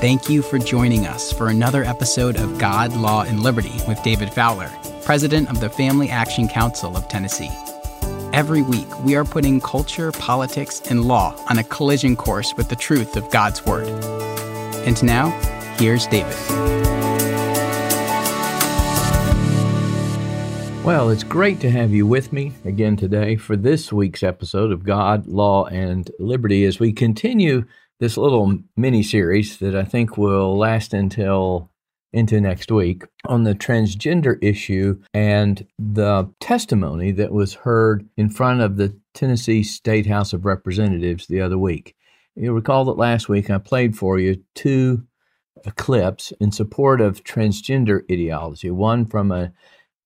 Thank you for joining us for another episode of God, Law, and Liberty with David Fowler, President of the Family Action Council of Tennessee. Every week, we are putting culture, politics, and law on a collision course with the truth of God's Word. And now, here's David. Well, it's great to have you with me again today for this week's episode of God, Law, and Liberty as we continue this little mini series that I think will last until into next week on the transgender issue and the testimony that was heard in front of the Tennessee State House of Representatives the other week. You'll recall that last week I played for you two clips in support of transgender ideology, one from a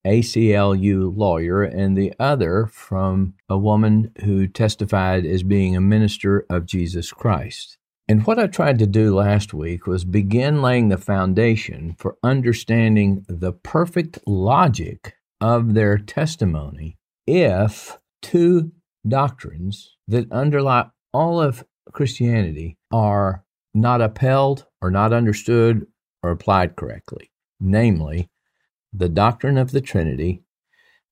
ACLU lawyer, and the other from a woman who testified as being a minister of Jesus Christ. And what I tried to do last week was begin laying the foundation for understanding the perfect logic of their testimony if two doctrines that underlie all of Christianity are not upheld or not understood or applied correctly, namely, the doctrine of the Trinity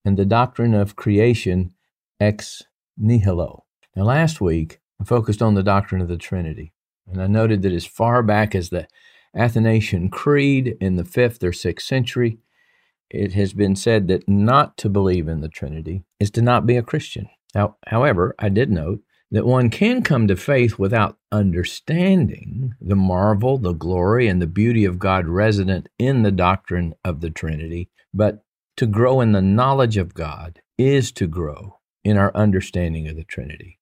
and the doctrine of creation ex nihilo. Now, last week, I focused on the doctrine of the Trinity, and I noted that as far back as the Athanasian Creed in the fifth or sixth century, it has been said that not to believe in the Trinity is to not be a Christian. Now, however, I did note that one can come to faith without understanding the marvel, the glory, and the beauty of God resident in the doctrine of the Trinity. But to grow in the knowledge of God is to grow in our understanding of the Trinity,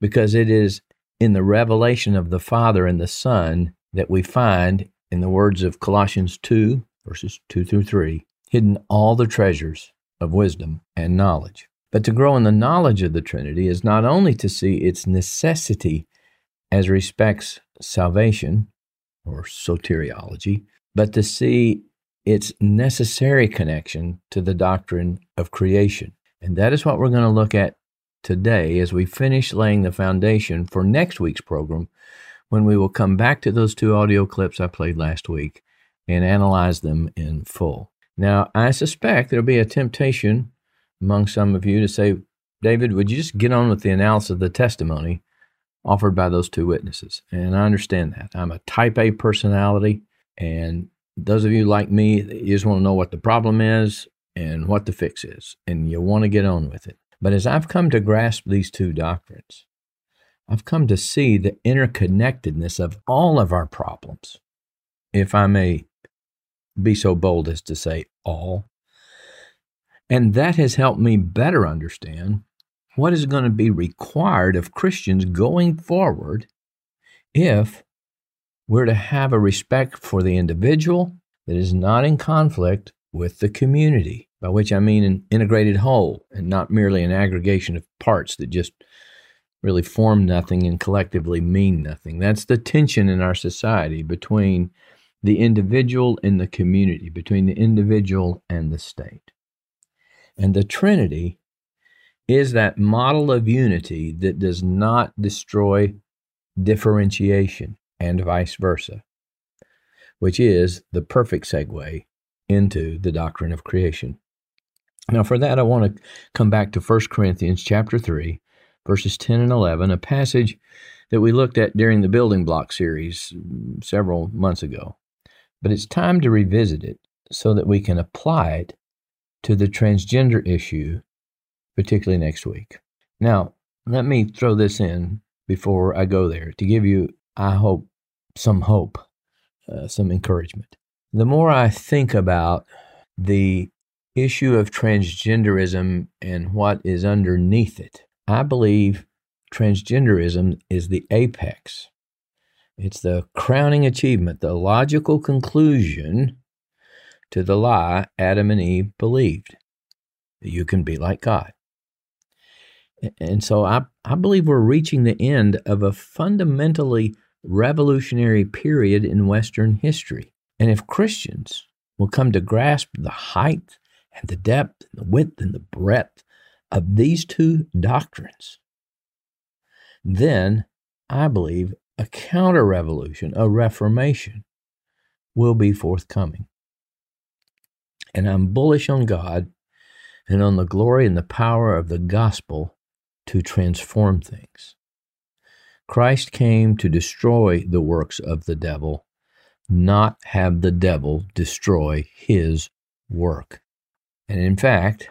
because it is in the revelation of the Father and the Son that we find, in the words of Colossians 2, verses 2 through 3, hidden all the treasures of wisdom and knowledge. But to grow in the knowledge of the Trinity is not only to see its necessity as respects salvation or soteriology, but to see its necessary connection to the doctrine of creation. And that is what we're going to look at today as we finish laying the foundation for next week's program when we will come back to those two audio clips I played last week and analyze them in full. Now, I suspect there'll be a temptation among some of you to say, David, would you just get on with the analysis of the testimony offered by those two witnesses? And I understand that. I'm a type A personality, and those of you like me, you just want to know what the problem is and what the fix is, and you want to get on with it. But as I've come to grasp these two doctrines, I've come to see the interconnectedness of all of our problems, if I may be so bold as to say all. And that has helped me better understand what is going to be required of Christians going forward if we're to have a respect for the individual that is not in conflict with the community, by which I mean an integrated whole and not merely an aggregation of parts that just really form nothing and collectively mean nothing. That's the tension in our society between the individual and the community, between the individual and the state. And the Trinity is that model of unity that does not destroy differentiation and vice versa, which is the perfect segue into the doctrine of creation. Now, for that, I want to come back to 1 Corinthians chapter 3, verses 10 and 11, a passage that we looked at during the building block series several months ago. But it's time to revisit it so that we can apply it to the transgender issue, particularly next week. Now, let me throw this in before I go there to give you, I hope, some hope, uh, some encouragement. The more I think about the issue of transgenderism and what is underneath it, I believe transgenderism is the apex. It's the crowning achievement, the logical conclusion to the lie Adam and Eve believed that you can be like God. And so I, I believe we're reaching the end of a fundamentally revolutionary period in Western history. And if Christians will come to grasp the height and the depth and the width and the breadth of these two doctrines, then I believe a counter revolution, a reformation will be forthcoming. And I'm bullish on God and on the glory and the power of the gospel to transform things. Christ came to destroy the works of the devil, not have the devil destroy his work. And in fact,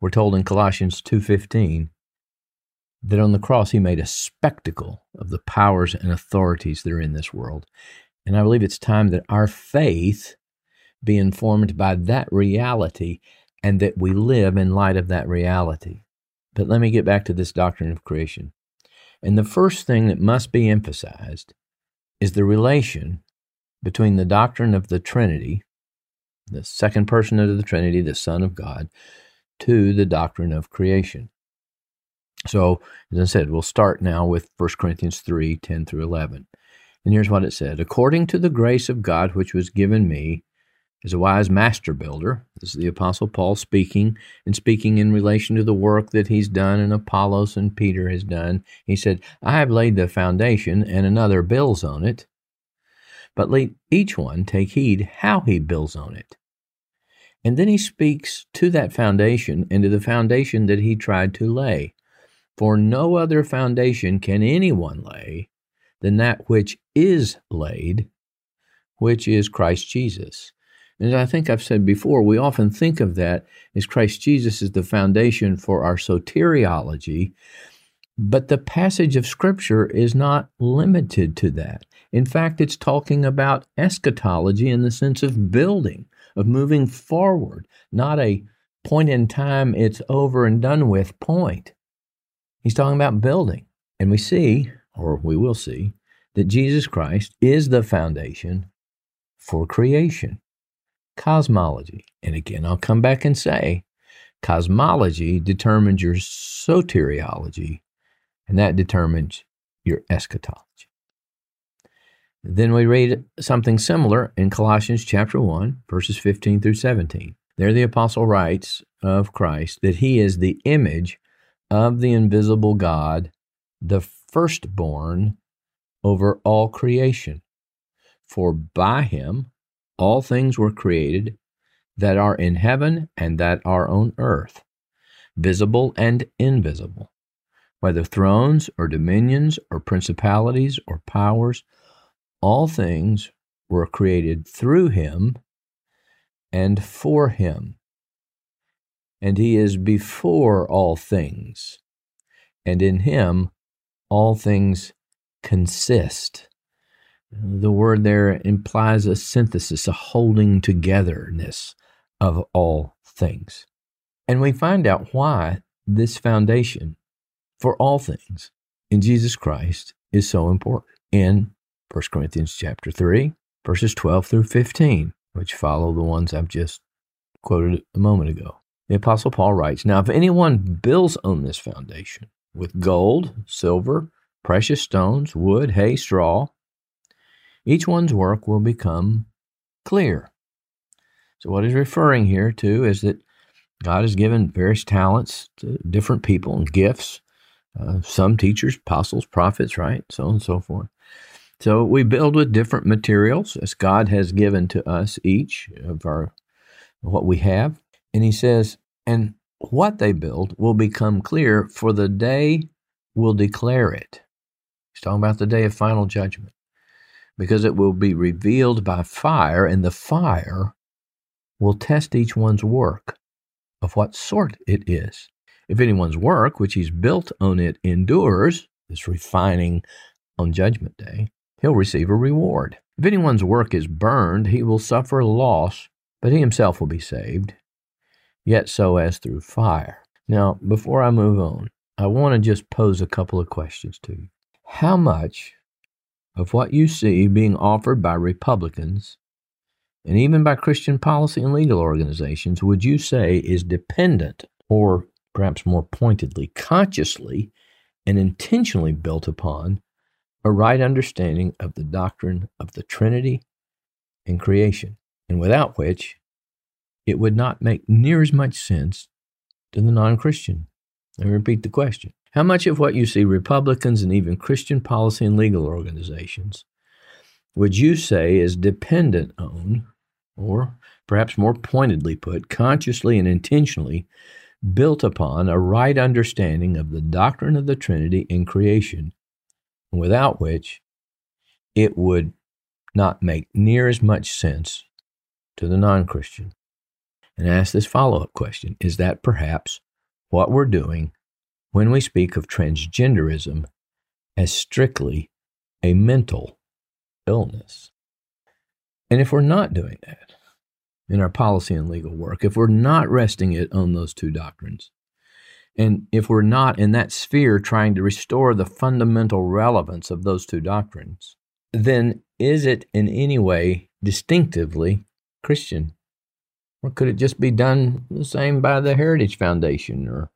we're told in Colossians 2:15 that on the cross he made a spectacle of the powers and authorities that are in this world. And I believe it's time that our faith be informed by that reality and that we live in light of that reality. But let me get back to this doctrine of creation. And the first thing that must be emphasized is the relation between the doctrine of the Trinity, the second person of the Trinity, the Son of God, to the doctrine of creation. So, as I said, we'll start now with 1 Corinthians 3 10 through 11. And here's what it said According to the grace of God which was given me as a wise master builder, this is the Apostle Paul speaking and speaking in relation to the work that he's done and Apollos and Peter has done. He said, I have laid the foundation and another builds on it. But let each one take heed how he builds on it. And then he speaks to that foundation and to the foundation that he tried to lay. For no other foundation can anyone lay than that which is laid, which is Christ Jesus. And as I think I've said before, we often think of that as Christ Jesus is the foundation for our soteriology, but the passage of Scripture is not limited to that. In fact, it's talking about eschatology in the sense of building, of moving forward, not a point in time, it's over and done with point. He's talking about building. And we see, or we will see, that Jesus Christ is the foundation for creation. Cosmology. And again, I'll come back and say, cosmology determines your soteriology, and that determines your eschatology. Then we read something similar in Colossians chapter 1, verses 15 through 17. There the apostle writes of Christ that he is the image of the invisible God, the firstborn over all creation. For by him all things were created that are in heaven and that are on earth, visible and invisible, whether thrones or dominions or principalities or powers, all things were created through him and for him and he is before all things, and in him all things consist. The word there implies a synthesis, a holding togetherness of all things. And we find out why this foundation for all things in Jesus Christ is so important in 1 Corinthians chapter 3, verses 12 through 15, which follow the ones I've just quoted a moment ago. The Apostle Paul writes Now, if anyone builds on this foundation with gold, silver, precious stones, wood, hay, straw, each one's work will become clear. So, what he's referring here to is that God has given various talents to different people and gifts. Uh, some teachers, apostles, prophets, right? So on and so forth. So we build with different materials as God has given to us each of our what we have. And he says, and what they build will become clear, for the day will declare it. He's talking about the day of final judgment, because it will be revealed by fire, and the fire will test each one's work of what sort it is. If anyone's work, which he's built on it, endures, this refining on Judgment Day, he'll receive a reward. If anyone's work is burned, he will suffer loss, but he himself will be saved, yet so as through fire. Now, before I move on, I want to just pose a couple of questions to you. How much of what you see being offered by Republicans and even by Christian policy and legal organizations would you say is dependent, or perhaps more pointedly, consciously and intentionally built upon a right understanding of the doctrine of the Trinity and creation, and without which it would not make near as much sense to the non Christian. I repeat the question How much of what you see Republicans and even Christian policy and legal organizations would you say is dependent on, or perhaps more pointedly put, consciously and intentionally built upon a right understanding of the doctrine of the Trinity in creation, without which it would not make near as much sense to the non Christian? And ask this follow up question Is that perhaps what we're doing when we speak of transgenderism as strictly a mental illness. And if we're not doing that in our policy and legal work, if we're not resting it on those two doctrines, and if we're not in that sphere trying to restore the fundamental relevance of those two doctrines, then is it in any way distinctively Christian? Or could it just be done the same by the Heritage Foundation or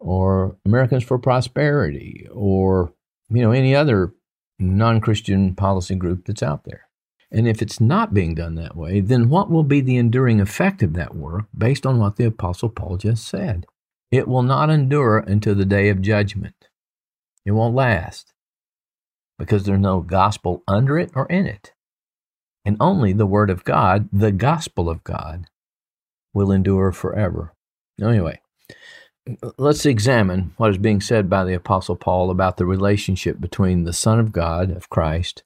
or Americans for Prosperity or you know any other non-Christian policy group that's out there. And if it's not being done that way, then what will be the enduring effect of that work based on what the apostle Paul just said? It will not endure until the day of judgment. It won't last because there's no gospel under it or in it. And only the word of God, the gospel of God, will endure forever. Anyway, let's examine what is being said by the Apostle Paul about the relationship between the Son of God, of Christ,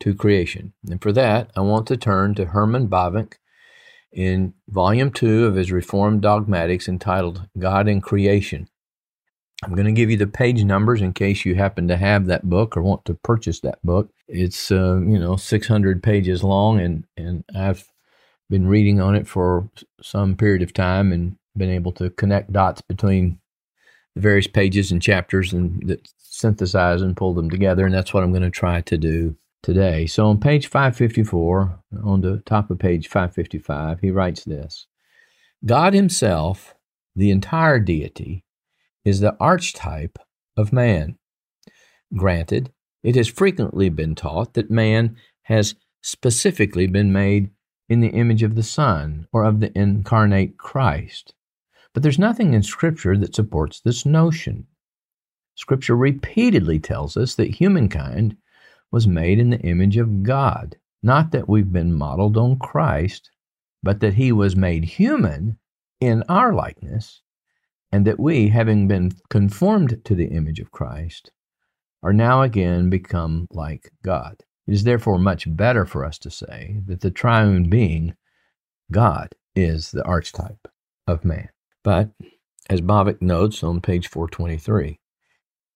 to creation. And for that, I want to turn to Herman Bavinck in volume two of his Reformed Dogmatics entitled God and Creation. I'm going to give you the page numbers in case you happen to have that book or want to purchase that book. It's uh, you know 600 pages long, and and I've been reading on it for some period of time, and been able to connect dots between the various pages and chapters and that synthesize and pull them together. And that's what I'm going to try to do today. So on page 554, on the top of page 555, he writes this God Himself, the entire deity, is the archetype of man. Granted, it has frequently been taught that man has specifically been made in the image of the Son or of the incarnate Christ. But there's nothing in Scripture that supports this notion. Scripture repeatedly tells us that humankind was made in the image of God, not that we've been modeled on Christ, but that he was made human in our likeness, and that we, having been conformed to the image of Christ, are now again become like God. It is therefore much better for us to say that the triune being, God, is the archetype of man. But, as Bavinck notes on page 423,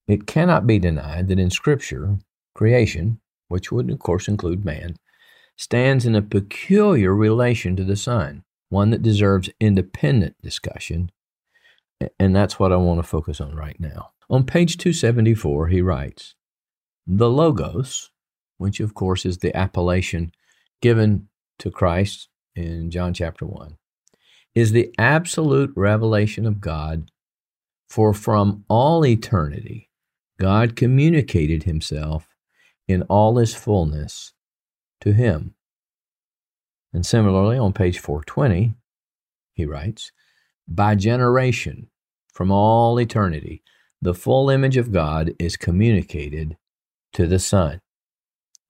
it cannot be denied that in Scripture, creation, which would of course include man, stands in a peculiar relation to the Son, one that deserves independent discussion. And that's what I want to focus on right now. On page 274, he writes The Logos, which of course is the appellation given to Christ in John chapter 1, is the absolute revelation of God, for from all eternity, God communicated himself in all his fullness to him. And similarly, on page 420, he writes, By generation, from all eternity, the full image of God is communicated to the Son.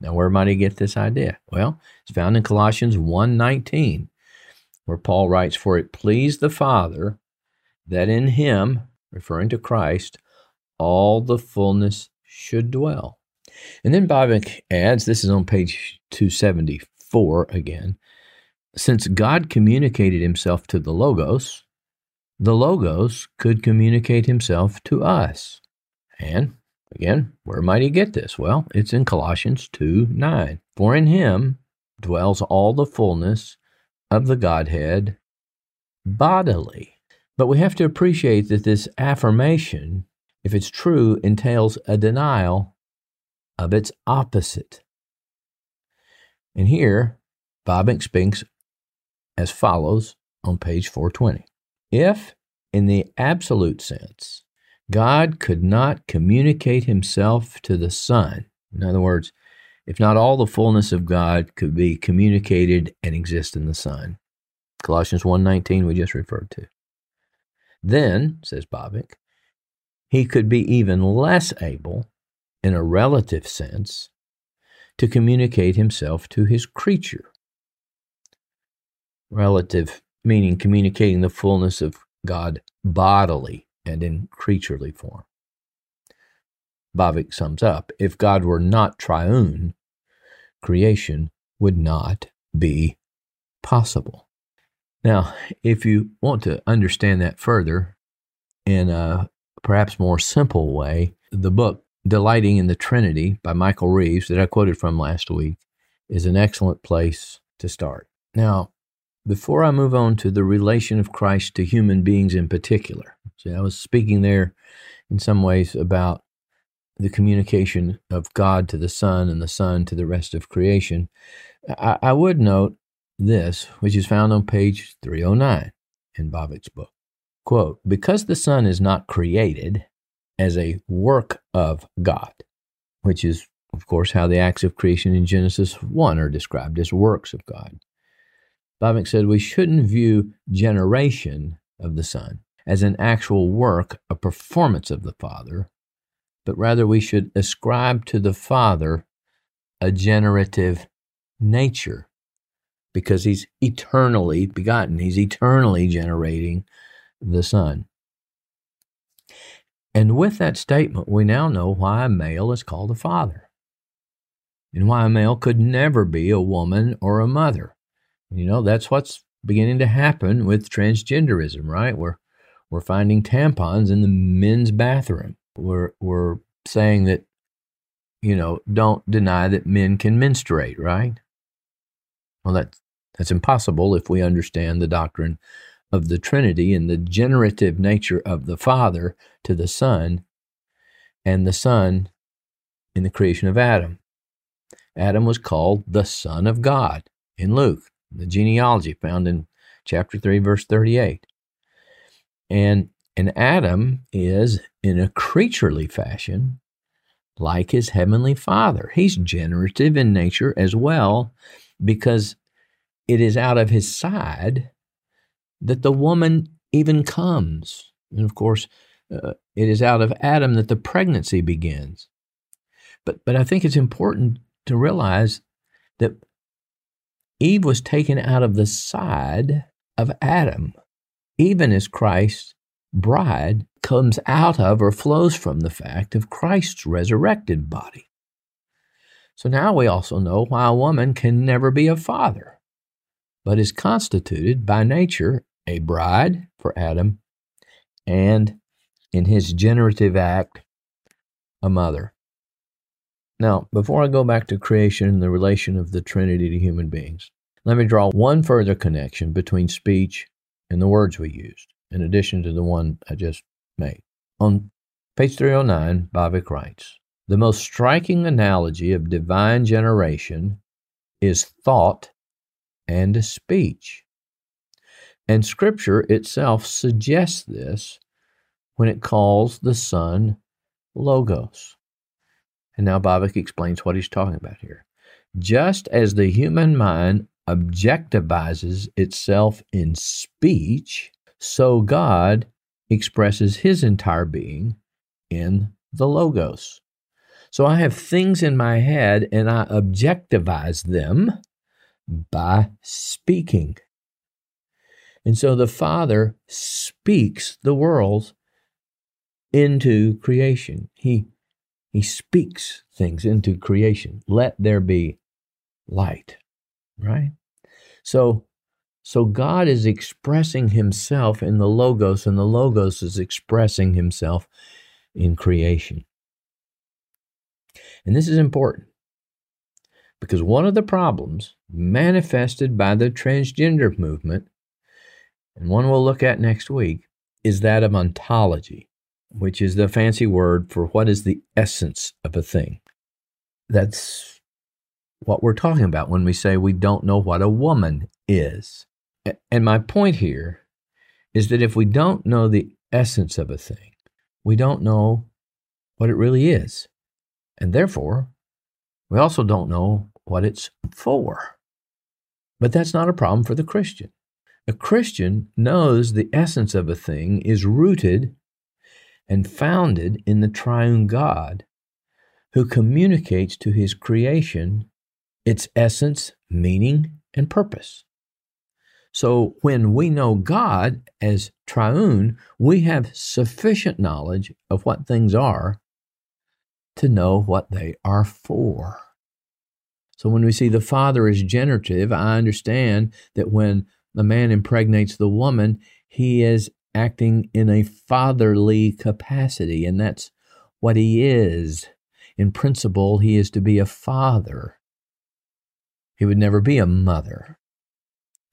Now, where might he get this idea? Well, it's found in Colossians 1.19 where Paul writes, For it pleased the Father that in him, referring to Christ, all the fullness should dwell. And then Bavinck adds, this is on page 274 again, since God communicated himself to the Logos, the Logos could communicate himself to us. And again, where might he get this? Well, it's in Colossians 2 9. For in him dwells all the fullness of the Godhead bodily. But we have to appreciate that this affirmation, if it's true, entails a denial of its opposite. And here, Bavinck speaks as follows on page 420. If, in the absolute sense, God could not communicate himself to the Son, in other words, if not all the fullness of God could be communicated and exist in the Son. Colossians 1:19 we just referred to. Then, says Bavinck, he could be even less able, in a relative sense, to communicate himself to his creature. Relative meaning communicating the fullness of God bodily and in creaturely form. Bavinck sums up if God were not triune, creation would not be possible. Now, if you want to understand that further in a perhaps more simple way, the book Delighting in the Trinity by Michael Reeves, that I quoted from last week, is an excellent place to start. Now, before I move on to the relation of Christ to human beings in particular, see, I was speaking there in some ways about the communication of God to the Son and the Son to the rest of creation. I, I would note this, which is found on page 309 in Bavinck's book. Quote, because the Son is not created as a work of God, which is, of course, how the acts of creation in Genesis 1 are described as works of God. Bavinck said we shouldn't view generation of the Son as an actual work, a performance of the Father, but rather we should ascribe to the Father a generative nature because he's eternally begotten, he's eternally generating the Son. And with that statement, we now know why a male is called a father and why a male could never be a woman or a mother. You know, that's what's beginning to happen with transgenderism, right? We're we're finding tampons in the men's bathroom. We're we're saying that you know, don't deny that men can menstruate, right? Well, that's that's impossible if we understand the doctrine of the Trinity and the generative nature of the Father to the Son, and the Son in the creation of Adam. Adam was called the Son of God in Luke the genealogy found in chapter 3, verse 38. And, and Adam is, in a creaturely fashion, like his heavenly father. He's generative in nature as well, because it is out of his side that the woman even comes. And of course, uh, it is out of Adam that the pregnancy begins. But, but I think it's important to realize that Eve was taken out of the side of Adam, even as Christ's bride comes out of or flows from the fact of Christ's resurrected body. So now we also know why a woman can never be a father, but is constituted by nature a bride for Adam and in his generative act, a mother. Now, before I go back to creation and the relation of the Trinity to human beings, let me draw one further connection between speech and the words we used, in addition to the one I just made. On page 309, Bavinck writes The most striking analogy of divine generation is thought and speech. And Scripture itself suggests this when it calls the Son Logos. And now Bavinck explains what he's talking about here. Just as the human mind objectivizes itself in speech, so God expresses his entire being in the Logos. So I have things in my head and I objectivize them by speaking. And so the Father speaks the world into creation. He he speaks things into creation. Let there be light, right? So, so God is expressing himself in the Logos, and the Logos is expressing himself in creation. And this is important because one of the problems manifested by the transgender movement, and one we'll look at next week, is that of ontology which is the fancy word for what is the essence of a thing. That's what we're talking about when we say we don't know what a woman is. And my point here is that if we don't know the essence of a thing, we don't know what it really is. And therefore, we also don't know what it's for. But that's not a problem for the Christian. A Christian knows the essence of a thing is rooted and founded in the triune God who communicates to his creation its essence, meaning, and purpose. So when we know God as triune, we have sufficient knowledge of what things are to know what they are for. So when we see the Father as generative, I understand that when the man impregnates the woman, he is acting in a fatherly capacity, and that's what he is. In principle, he is to be a father. He would never be a mother.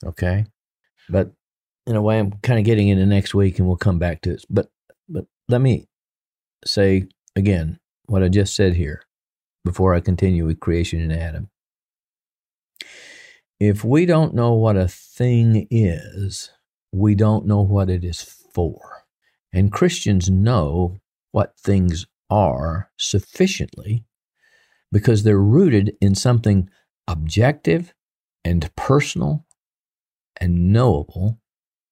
Okay? But in a way, I'm kind of getting into next week and we'll come back to this. But, but let me say again what I just said here before I continue with creation in Adam. If we don't know what a thing is, we don't know what it is for. And Christians know what things are sufficiently because they're rooted in something objective and personal and knowable,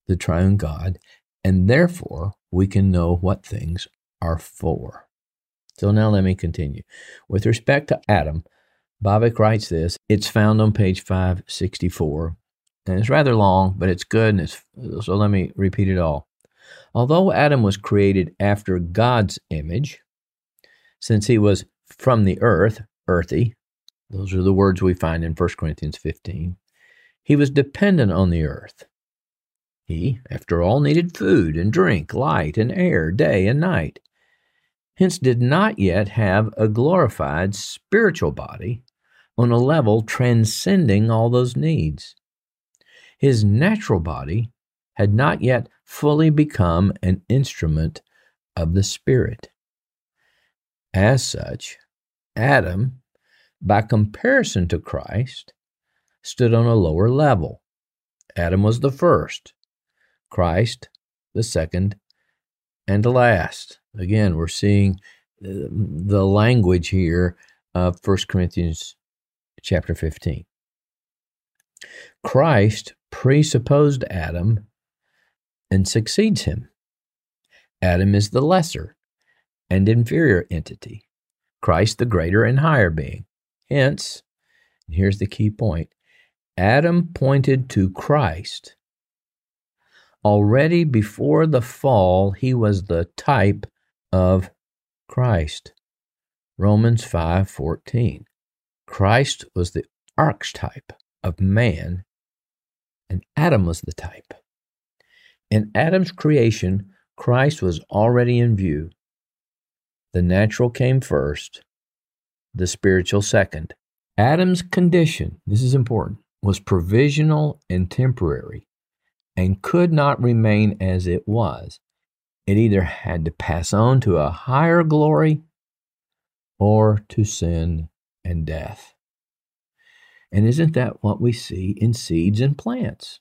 the triune God, and therefore we can know what things are for. So now let me continue. With respect to Adam, Bavinck writes this. It's found on page 564, and it's rather long, but it's good. And it's, so let me repeat it all. Although Adam was created after God's image, since he was from the earth, earthy, those are the words we find in 1 Corinthians 15, he was dependent on the earth. He, after all, needed food and drink, light and air, day and night. Hence, did not yet have a glorified spiritual body on a level transcending all those needs. His natural body had not yet fully become an instrument of the Spirit. As such, Adam, by comparison to Christ, stood on a lower level. Adam was the first, Christ the second and the last. Again, we're seeing uh, the language here of 1 Corinthians chapter 15. Christ presupposed Adam and succeeds him. Adam is the lesser and inferior entity, Christ the greater and higher being. Hence, here's the key point Adam pointed to Christ. Already before the fall, he was the type of Christ. Romans 5:14. Christ was the archetype of man and Adam was the type. In Adam's creation, Christ was already in view. The natural came first, the spiritual second. Adam's condition, this is important, was provisional and temporary and could not remain as it was. It either had to pass on to a higher glory or to sin and death. And isn't that what we see in seeds and plants?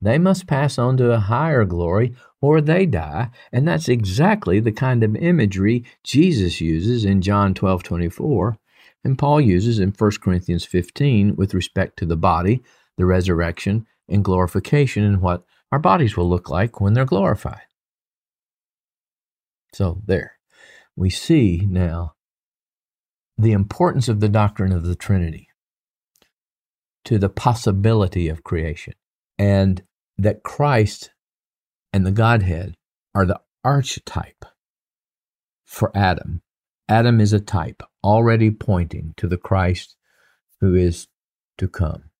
They must pass on to a higher glory or they die. And that's exactly the kind of imagery Jesus uses in John 12 24 and Paul uses in 1 Corinthians 15 with respect to the body, the resurrection, and glorification, and what our bodies will look like when they're glorified. So, there. We see now the importance of the doctrine of the Trinity to the possibility of creation, and that Christ and the Godhead are the archetype for Adam. Adam is a type already pointing to the Christ who is to come.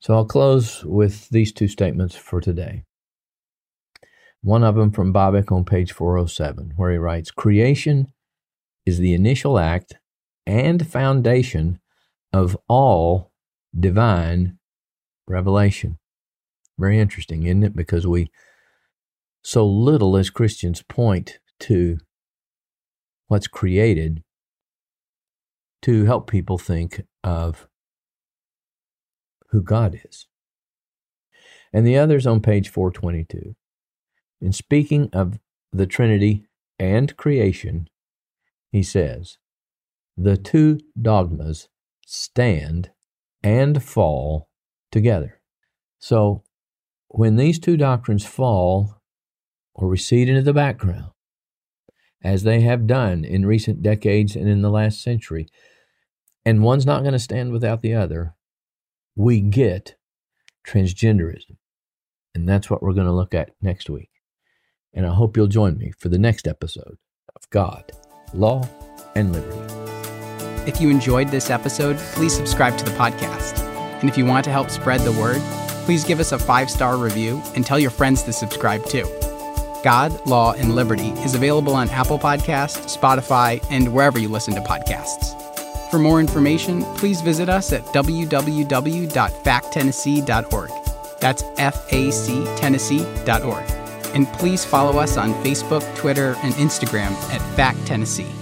So I'll close with these two statements for today. One of them from Bavinck on page 407, where he writes Creation is the initial act and foundation of all divine revelation. Very interesting, isn't it? Because we so little as Christians point to what's created to help people think of who God is. And the others on page 422. In speaking of the Trinity and creation, he says, the two dogmas stand and fall together. So, when these two doctrines fall or recede into the background, as they have done in recent decades and in the last century. And one's not going to stand without the other. We get transgenderism. And that's what we're going to look at next week. And I hope you'll join me for the next episode of God, Law, and Liberty. If you enjoyed this episode, please subscribe to the podcast. And if you want to help spread the word, please give us a five star review and tell your friends to subscribe too. God, Law, and Liberty is available on Apple Podcasts, Spotify, and wherever you listen to podcasts. For more information, please visit us at www.factennessee.org. That's F A C Tennessee.org. And please follow us on Facebook, Twitter, and Instagram at Fact Tennessee.